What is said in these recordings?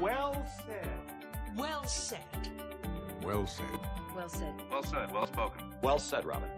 Well said. Well said. Well said. Well said. Well said. Well spoken. Well said, Robin.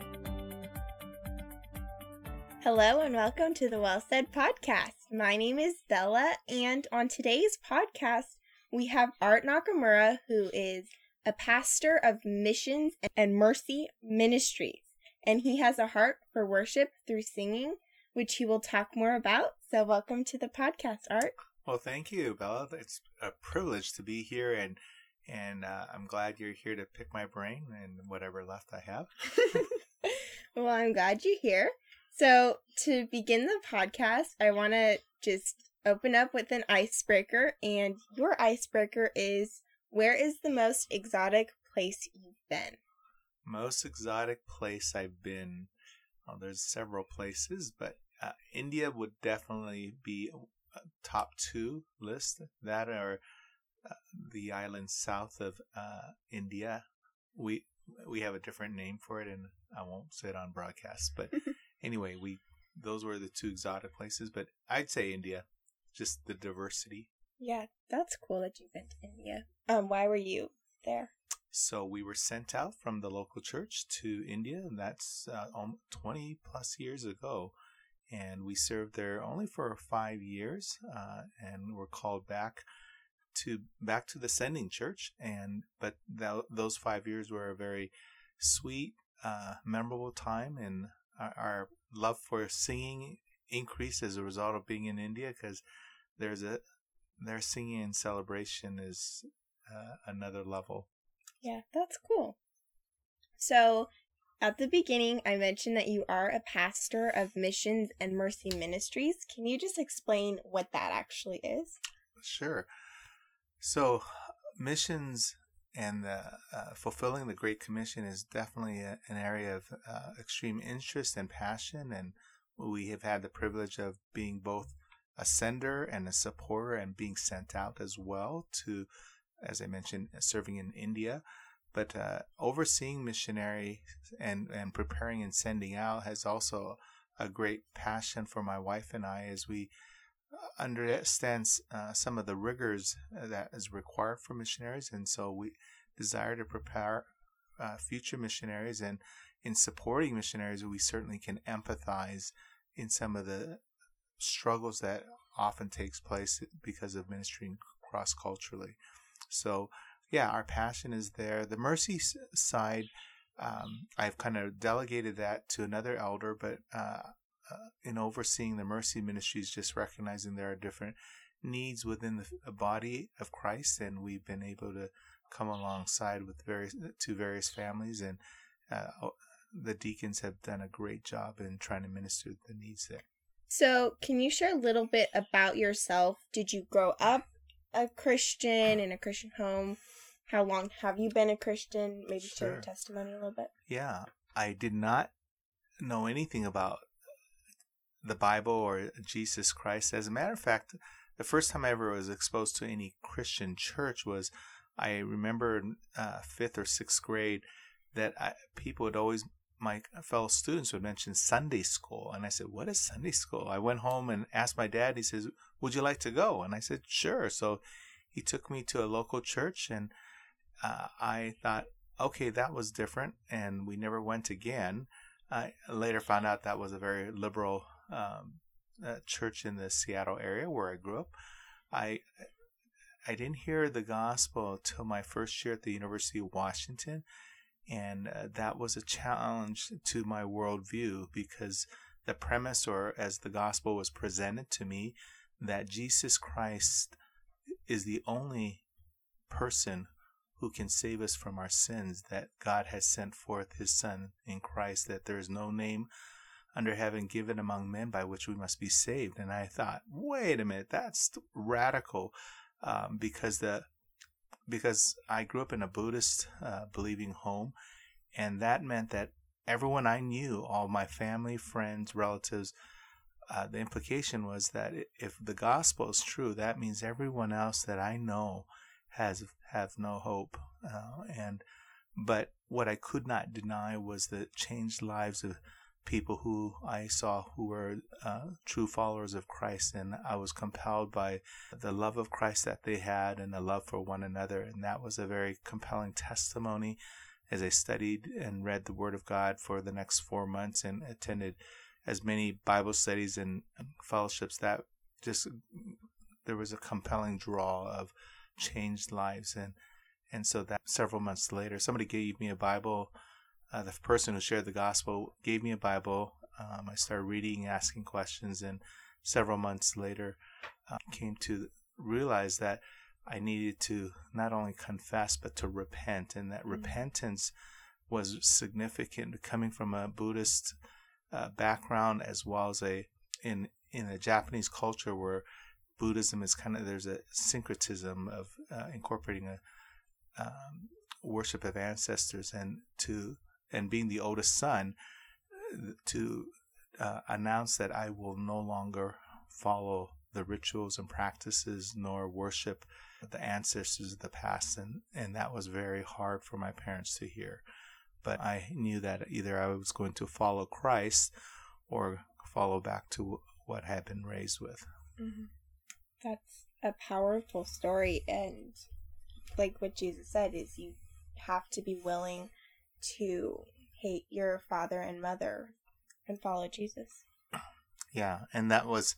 Hello and welcome to the Well Said podcast. My name is Bella, and on today's podcast, we have Art Nakamura, who is a pastor of missions and mercy ministries, and he has a heart for worship through singing, which he will talk more about. So, welcome to the podcast, Art. Well, thank you, Bella. It's a privilege to be here, and and uh, I'm glad you're here to pick my brain and whatever left I have. well, I'm glad you're here. So, to begin the podcast, I want to just open up with an icebreaker, and your icebreaker is where is the most exotic place you've been? Most exotic place I've been. Well, there's several places, but uh, India would definitely be top two list. That are uh, the islands south of uh, India. We we have a different name for it, and I won't say it on broadcast. But anyway, we those were the two exotic places. But I'd say India, just the diversity. Yeah, that's cool that you've been to India. Um, why were you there? So we were sent out from the local church to India, and that's uh, 20 plus years ago and we served there only for five years, uh, and were called back to back to the sending church. And but th- those five years were a very sweet, uh, memorable time, and our, our, love for singing increased as a result of being in India because there's a their singing and celebration is uh, another level. Yeah, that's cool. So at the beginning, I mentioned that you are a pastor of Missions and Mercy Ministries. Can you just explain what that actually is? Sure. So, missions and uh, fulfilling the Great Commission is definitely a, an area of uh, extreme interest and passion. And we have had the privilege of being both a sender and a supporter and being sent out as well to, as I mentioned, serving in India. But uh, overseeing missionary and, and preparing and sending out has also a great passion for my wife and I as we uh, understand uh, some of the rigors that is required for missionaries. And so we desire to prepare uh, future missionaries. And in supporting missionaries, we certainly can empathize in some of the struggles that often takes place because of ministering cross culturally. So yeah, our passion is there. The mercy side, um, I've kind of delegated that to another elder, but uh, uh, in overseeing the mercy ministries, just recognizing there are different needs within the body of Christ, and we've been able to come alongside with various to various families, and uh, the deacons have done a great job in trying to minister the needs there. So, can you share a little bit about yourself? Did you grow up a Christian in a Christian home? How long have you been a Christian? Maybe sure. share your testimony a little bit. Yeah, I did not know anything about the Bible or Jesus Christ. As a matter of fact, the first time I ever was exposed to any Christian church was I remember in uh, fifth or sixth grade that I, people would always my fellow students would mention Sunday school, and I said, "What is Sunday school?" I went home and asked my dad. He says, "Would you like to go?" And I said, "Sure." So he took me to a local church, and uh, I thought, okay, that was different, and we never went again. I later found out that was a very liberal um, uh, church in the Seattle area where I grew up. I I didn't hear the gospel until my first year at the University of Washington, and uh, that was a challenge to my worldview because the premise, or as the gospel was presented to me, that Jesus Christ is the only person who can save us from our sins, that God has sent forth his Son in Christ, that there is no name under heaven given among men by which we must be saved. And I thought, wait a minute, that's radical, um, because the because I grew up in a Buddhist uh, believing home, and that meant that everyone I knew, all my family, friends, relatives, uh, the implication was that if the gospel is true, that means everyone else that I know has have no hope. Uh, and but what I could not deny was the changed lives of people who I saw who were uh, true followers of Christ, and I was compelled by the love of Christ that they had and the love for one another, and that was a very compelling testimony as I studied and read the Word of God for the next four months and attended as many Bible studies and fellowships that just there was a compelling draw of changed lives and and so that several months later somebody gave me a Bible uh, the person who shared the gospel gave me a Bible. Um, I started reading, asking questions, and several months later, uh, came to realize that I needed to not only confess but to repent, and that mm-hmm. repentance was significant. Coming from a Buddhist uh, background as well as a in in a Japanese culture where Buddhism is kind of there's a syncretism of uh, incorporating a um, worship of ancestors and to and being the oldest son, to uh, announce that I will no longer follow the rituals and practices nor worship the ancestors of the past and and that was very hard for my parents to hear but i knew that either i was going to follow christ or follow back to what i had been raised with mm-hmm. That's a powerful story and like what jesus said is you have to be willing to hate your father and mother and follow Jesus. Yeah, and that was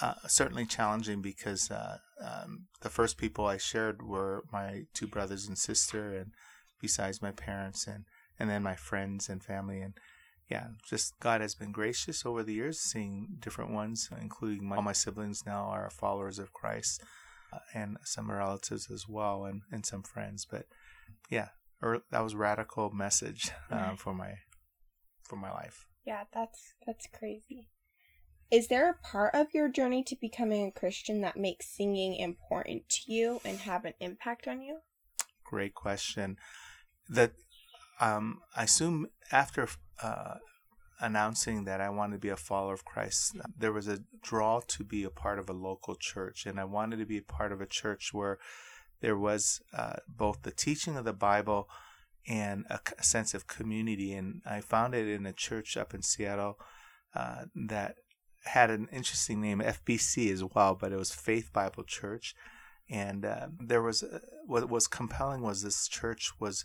uh, certainly challenging because uh, um, the first people I shared were my two brothers and sister, and besides my parents, and and then my friends and family, and yeah, just God has been gracious over the years, seeing different ones, including my, all my siblings now are followers of Christ, uh, and some relatives as well, and and some friends, but yeah, or that was radical message um, for my for my life. Yeah, that's that's crazy. Is there a part of your journey to becoming a Christian that makes singing important to you and have an impact on you? Great question. That um, I assume after uh, announcing that I wanted to be a follower of Christ, there was a draw to be a part of a local church, and I wanted to be a part of a church where there was uh, both the teaching of the Bible and a, a, sense of community. And I found it in a church up in Seattle uh, that had an interesting name, FBC as well, but it was Faith Bible Church. And uh, there was uh, what was compelling was this church was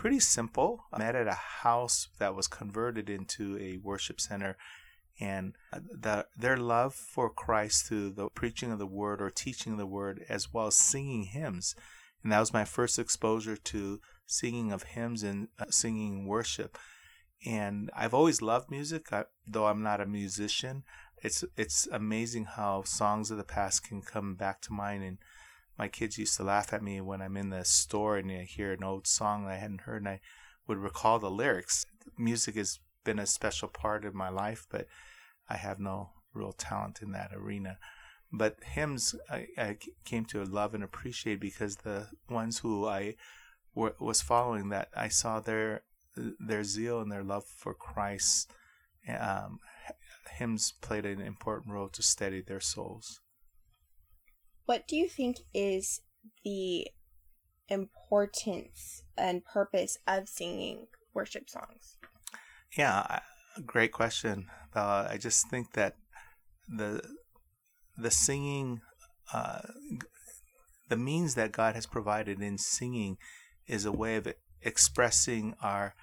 pretty simple. I met at a house that was converted into a worship center and the, their love for Christ through the preaching of the word or teaching the word, as well as singing hymns. And that was my first exposure to singing of hymns and uh, singing worship. And I've always loved music, I, though I'm not a musician. It's it's amazing how songs of the past can come back to mind. And my kids used to laugh at me when I'm in the store and I hear an old song I hadn't heard, and I would recall the lyrics. Music has been a special part of my life, but I have no real talent in that arena. But hymns I, I came to love and appreciate because the ones who I was following that I saw their their zeal and their love for Christ. Um, hymns played an important role to steady their souls. What do you think is the importance and purpose of singing worship songs? Yeah, great question. I just think that the the singing, uh, the means that God has provided in singing, is a way of expressing our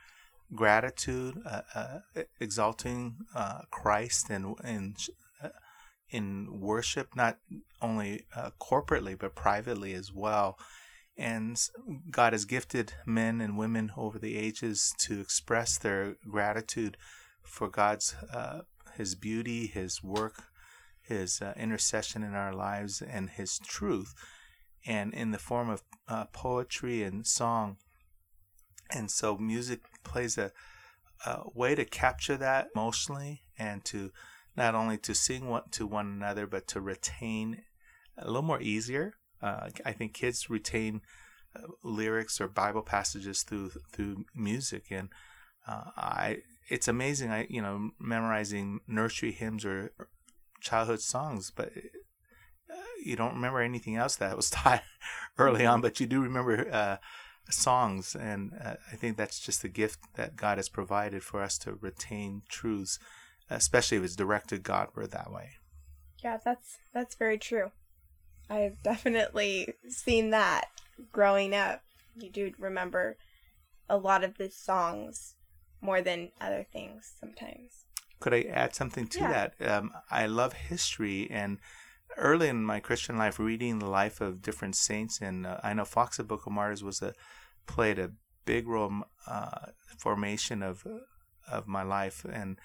gratitude, uh, uh, exalting uh, Christ, and uh, in worship, not only uh, corporately but privately as well. And God has gifted men and women over the ages to express their gratitude for God's uh, His beauty, His work, His uh, intercession in our lives, and His truth, and in the form of uh, poetry and song. And so, music plays a, a, way to capture that emotionally, and to not only to sing what, to one another, but to retain a little more easier. Uh, I think kids retain uh, lyrics or Bible passages through through music, and uh, I it's amazing. I you know memorizing nursery hymns or childhood songs, but uh, you don't remember anything else that was taught early on. But you do remember uh, songs, and uh, I think that's just a gift that God has provided for us to retain truths, especially if it's directed Godward that way. Yeah, that's that's very true. I've definitely seen that growing up. You do remember a lot of the songs more than other things sometimes. Could I add something to Yeah. that? Um, I love history, and early in my Christian life, reading the life of different saints, and uh, I know Foxe of Book of Martyrs was a played a big role uh, formation of of my life, and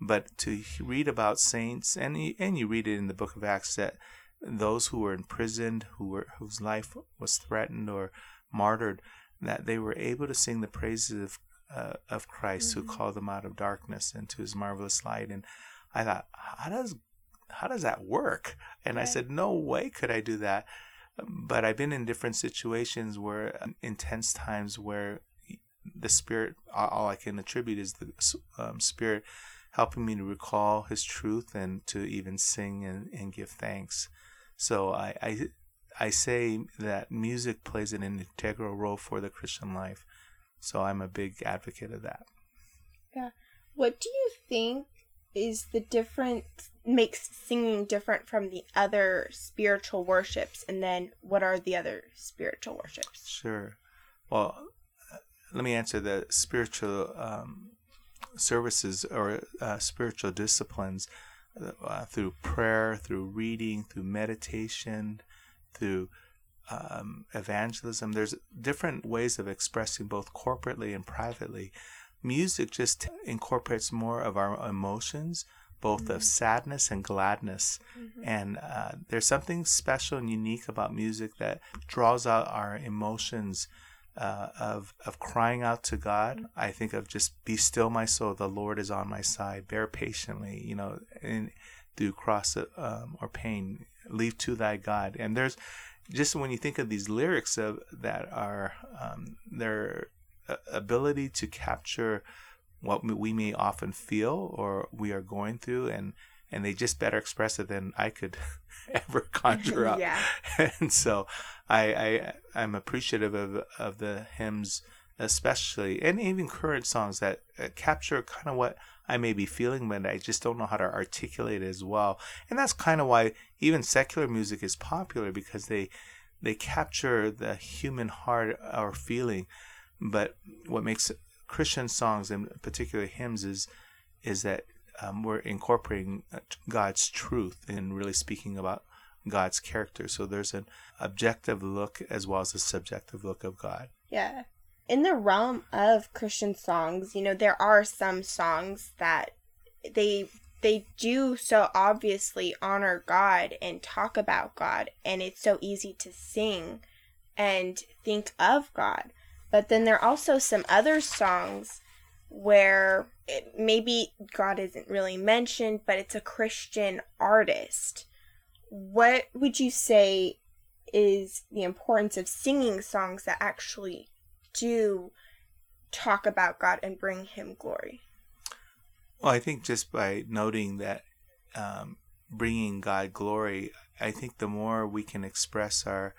but to read about saints, and you, and you read it in the Book of Acts that those who were imprisoned, who were whose life was threatened or martyred, that they were able to sing the praises of uh, of Christ who called them out of darkness into His marvelous light. And I thought, how does how does that work? And I said, no way could I do that. But I've been in different situations where um, intense times where the Spirit, all all I can attribute is the um, Spirit helping me to recall His truth and to even sing and, and give thanks. So I, I I say that music plays an integral role for the Christian life. So I'm a big advocate of that. Yeah. What do you think is the different makes singing different from the other spiritual worships and then what are the other spiritual worships? Sure. Well, uh, let me answer the spiritual um, services or uh, spiritual disciplines uh, through prayer, through reading, through meditation, through um, evangelism. There's different ways of expressing both corporately and privately. Music just incorporates more of our emotions, both of sadness and gladness. And uh, there's something special and unique about music that draws out our emotions uh, of of crying out to God. I think of just be still, my soul. The Lord is on my side. Bear patiently, you know, in through cross um, or pain. Leave to thy God. And there's just when you think of these lyrics of that are um, their uh, ability to capture what we may often feel or we are going through and and they just better express it than I could ever conjure up. Yeah. And so I, I I'm appreciative of of the hymns especially and even current songs that uh, capture kind of what I may be feeling but I just don't know how to articulate it as well. And that's kind of why even secular music is popular because they they capture the human heart or feeling but what makes Christian songs and particularly hymns is is that um, we're incorporating uh, God's truth and really speaking about God's character. So there's an objective look as well as a subjective look of God. Yeah. In the realm of Christian songs, you know, there are some songs that they they do so obviously honor God and talk about God and it's so easy to sing and think of God. But then there are also some other songs where it, maybe God isn't really mentioned, but it's a Christian artist. What would you say is the importance of singing songs that actually do talk about God and bring Him glory? Well, I think just by noting that um, bringing God glory, I think the more we can express our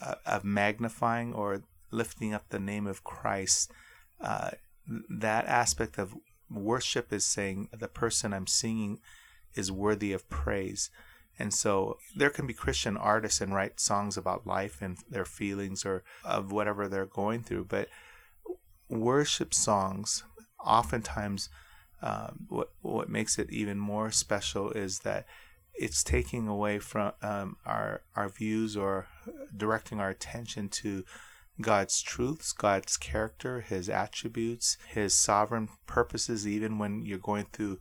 uh, of magnifying or lifting up the name of Christ, uh, that aspect of worship is saying the person I'm singing is worthy of praise. And so there can be Christian artists and write songs about life and their feelings or of whatever they're going through, but worship songs oftentimes uh, what what makes it even more special is that it's taking away from um, our our views or directing our attention to God's truths, God's character, His attributes, His sovereign purposes. Even when you're going through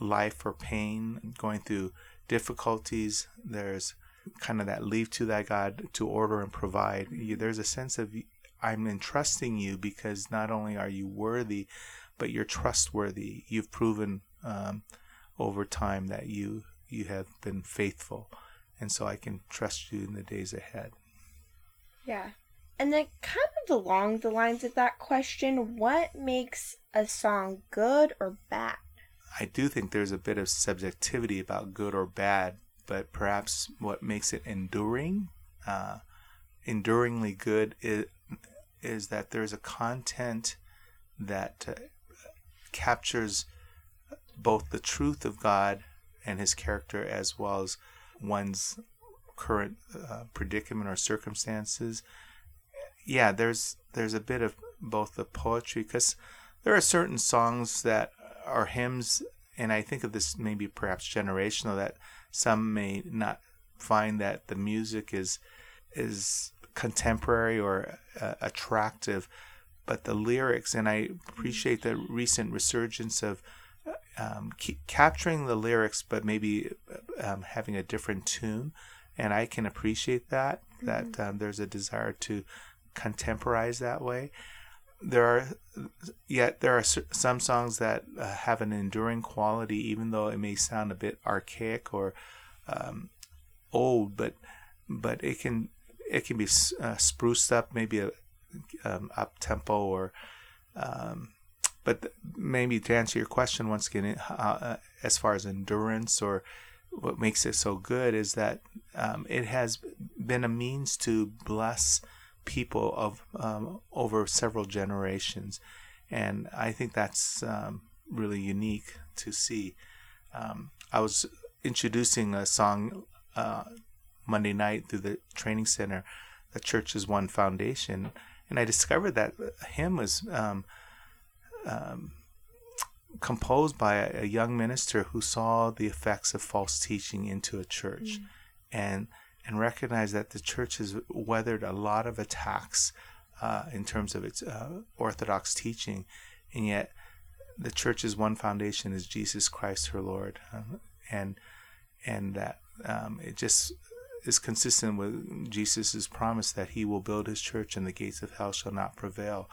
life or pain, going through difficulties, there's kind of that leave to that God to order and provide. There's a sense of I'm entrusting you because not only are you worthy, but you're trustworthy. You've proven um, over time that you you have been faithful, and so I can trust you in the days ahead. Yeah. And then, kind of along the lines of that question, what makes a song good or bad? I do think there's a bit of subjectivity about good or bad, but perhaps what makes it enduring, uh, enduringly good, is, is that there's a content that uh, captures both the truth of God and His character as well as one's current uh, predicament or circumstances. Yeah, there's there's a bit of both the poetry because there are certain songs that are hymns, and I think of this maybe perhaps generational that some may not find that the music is is contemporary or uh, attractive, but the lyrics, and I appreciate the recent resurgence of um, capturing the lyrics, but maybe um, having a different tune, and I can appreciate that. Mm-hmm. That um, there's a desire to contemporize that way. There are yet there are some songs that uh, have an enduring quality, even though it may sound a bit archaic or um, old, but but it can it can be uh, spruced up, maybe a um, up tempo or um, but maybe to answer your question once again, uh, uh, as far as endurance or what makes it so good is that um, it has been a means to bless people of um, over several generations, and I think that's um, really unique to see. Um, I was introducing a song uh, Monday night through the training center, the Church's One Foundation, and I discovered that hymn was um, um, composed by a, a, young minister who saw the effects of false teaching into a church, mm. and and recognize that the church has weathered a lot of attacks uh, in terms of its uh, orthodox teaching, and yet the church's one foundation is Jesus Christ, her Lord, um, and and that um, it just is consistent with Jesus' promise that he will build his church and the gates of hell shall not prevail.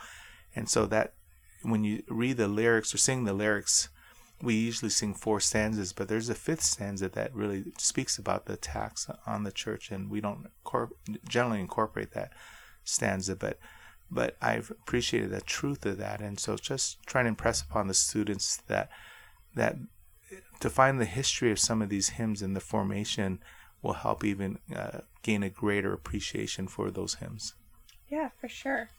And so that when you read the lyrics or sing the lyrics, we usually sing four stanzas, but there's a fifth stanza that really speaks about the attacks on the church, and we don't generally incorporate that stanza. But but I've appreciated the truth of that, and so just trying to impress upon the students that that to find the history of some of these hymns and the formation will help even uh, gain a greater appreciation for those hymns. Yeah, for sure.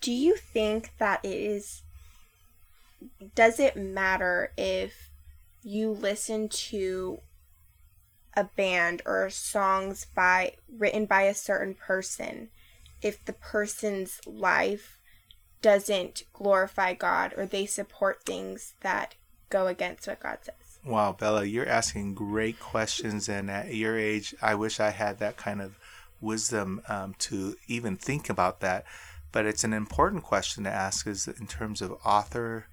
Do you think that it is does it matter if you listen to a band or songs by written by a certain person if the person's life doesn't glorify God or they support things that go against what God says? Wow, Bella, you're asking great questions, and at your age, I wish I had that kind of wisdom um, to even think about that. But it's an important question to ask, is in terms of author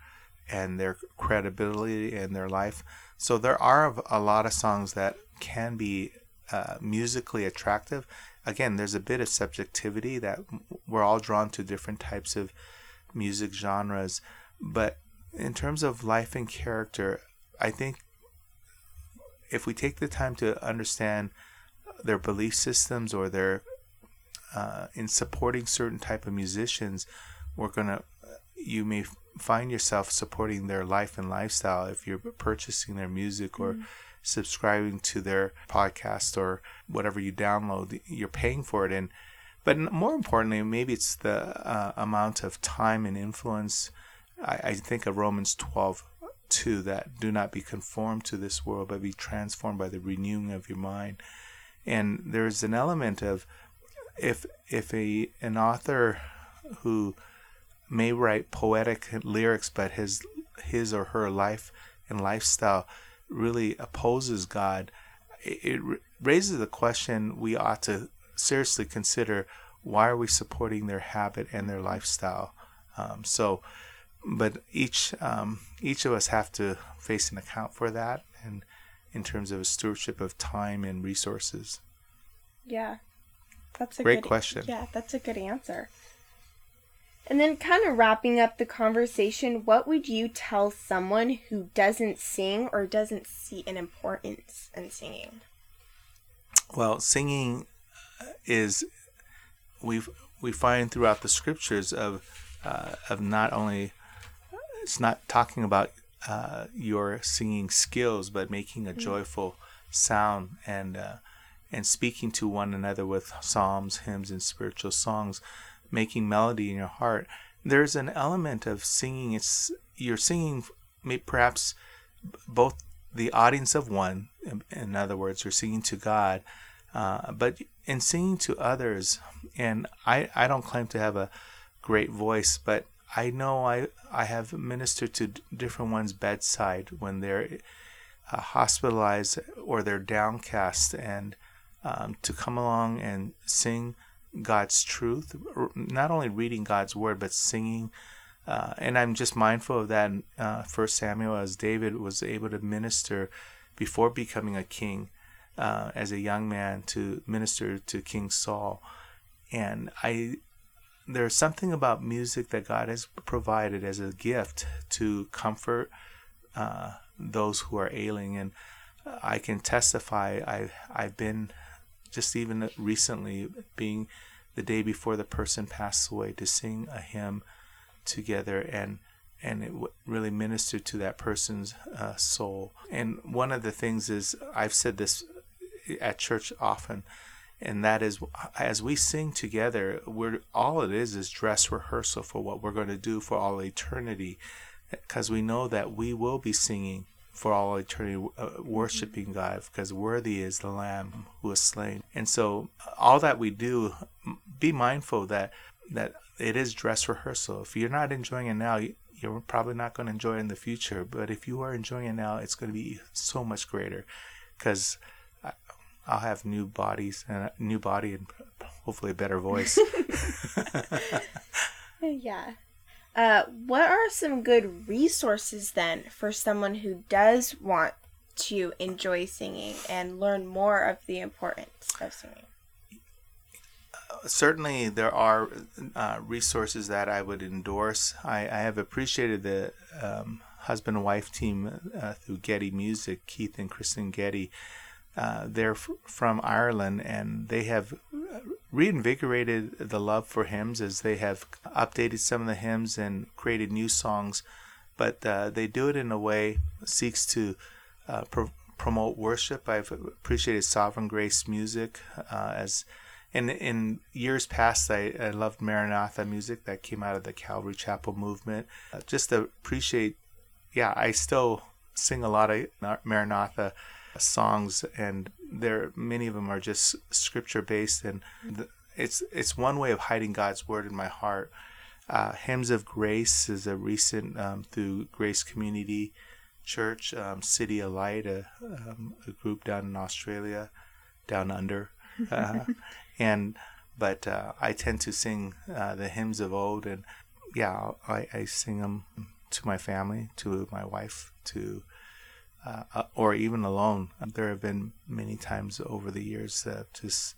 and their credibility in their life. So there are a lot of songs that can be uh, musically attractive. Again, there's a bit of subjectivity that we're all drawn to different types of music genres, but in terms of life and character, I think if we take the time to understand their belief systems or their uh, in supporting certain type of musicians, we're gonna you may find yourself supporting their life and lifestyle if you're purchasing their music or mm-hmm. subscribing to their podcast or whatever you download. You're paying for it, and but more importantly, maybe it's the uh, amount of time and influence. I, I think of Romans twelve 2 that do not be conformed to this world, but be transformed by the renewing of your mind. And there's an element of if if a an author who may write poetic lyrics, but his his or her life and lifestyle really opposes God, it, it raises the question we ought to seriously consider: Why are we supporting their habit and their lifestyle? Um, so but each um, each of us have to face an account for that, and in terms of a stewardship of time and resources. Yeah, that's a great good, question. Yeah, that's a good answer. And then, kind of wrapping up the conversation, what would you tell someone who doesn't sing or doesn't see an importance in singing? Well, singing is we we find throughout the scriptures of uh, of not only it's not talking about uh, your singing skills, but making a mm-hmm. joyful sound and uh, and speaking to one another with psalms, hymns, and spiritual songs. Making melody in your heart, there's an element of singing. It's you're singing, perhaps both the audience of one. In other words, you're singing to God, uh, but in singing to others. And I I don't claim to have a great voice, but I know I I have ministered to different ones bedside when they're uh, hospitalized or they're downcast, and um, to come along and sing God's truth, not only reading God's word, but singing. Uh, and I'm just mindful of that in uh, First Samuel, as David was able to minister before becoming a king uh, as a young man to minister to King Saul. And I, there's something about music that God has provided as a gift to comfort uh, those who are ailing. And I can testify. I've I've been just even recently being the day before the person passed away to sing a hymn together and and it really ministered to that person's uh, soul. And one of the things is i've said this at church often and that is as we sing together we're all it is is dress rehearsal for what we're going to do for all eternity because we know that we will be singing for all eternity, uh, worshiping God, because worthy is the Lamb who was slain. And so, all that we do, be mindful that that it is dress rehearsal. If you're not enjoying it now, you're probably not going to enjoy it in the future. But if you are enjoying it now, it's going to be so much greater, because I'll have new bodies and a new body and hopefully a better voice. yeah. Uh, what are some good resources then for someone who does want to enjoy singing and learn more of the importance of singing? certainly, there are uh, resources that I would endorse. I, I have appreciated the um, husband and wife team uh, through Getty Music, Keith and Kristyn Getty. Uh, they're f- from Ireland and they have reinvigorated the love for hymns as they have updated some of the hymns and created new songs. But uh, they do it in a way seeks to uh, pro- promote worship. I've appreciated Sovereign Grace music uh, as in in years past. I, I loved Maranatha music that came out of the Calvary Chapel movement. Uh, just to appreciate, yeah, I still sing a lot of Maranatha songs, and there many of them are just scripture based, and the, it's it's one way of hiding God's word in my heart. Uh, Hymns of Grace is a recent um, through Grace Community Church, um, CityAlight, a, um, a, group down in Australia, down under, uh, and but uh, I tend to sing uh, the hymns of old, and yeah, I, I sing them to my family, to my wife, to uh, or even alone. There have been many times over the years that just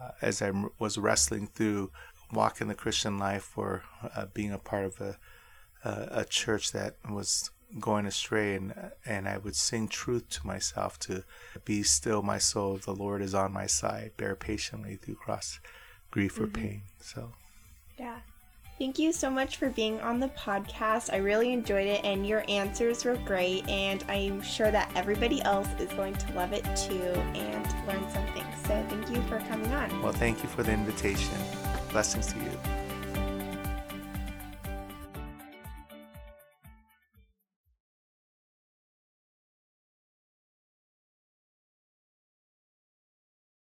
uh, as I was wrestling through walking the Christian life or uh, being a part of a, a church that was going astray and and I would sing truth to myself to be still my soul the Lord is on my side bear patiently through cross grief mm-hmm. or pain so yeah Thank you so much for being on the podcast. I really enjoyed it, and your answers were great. And I'm sure that everybody else is going to love it too and learn something. So, thank you for coming on. Well, thank you for the invitation. Blessings to you.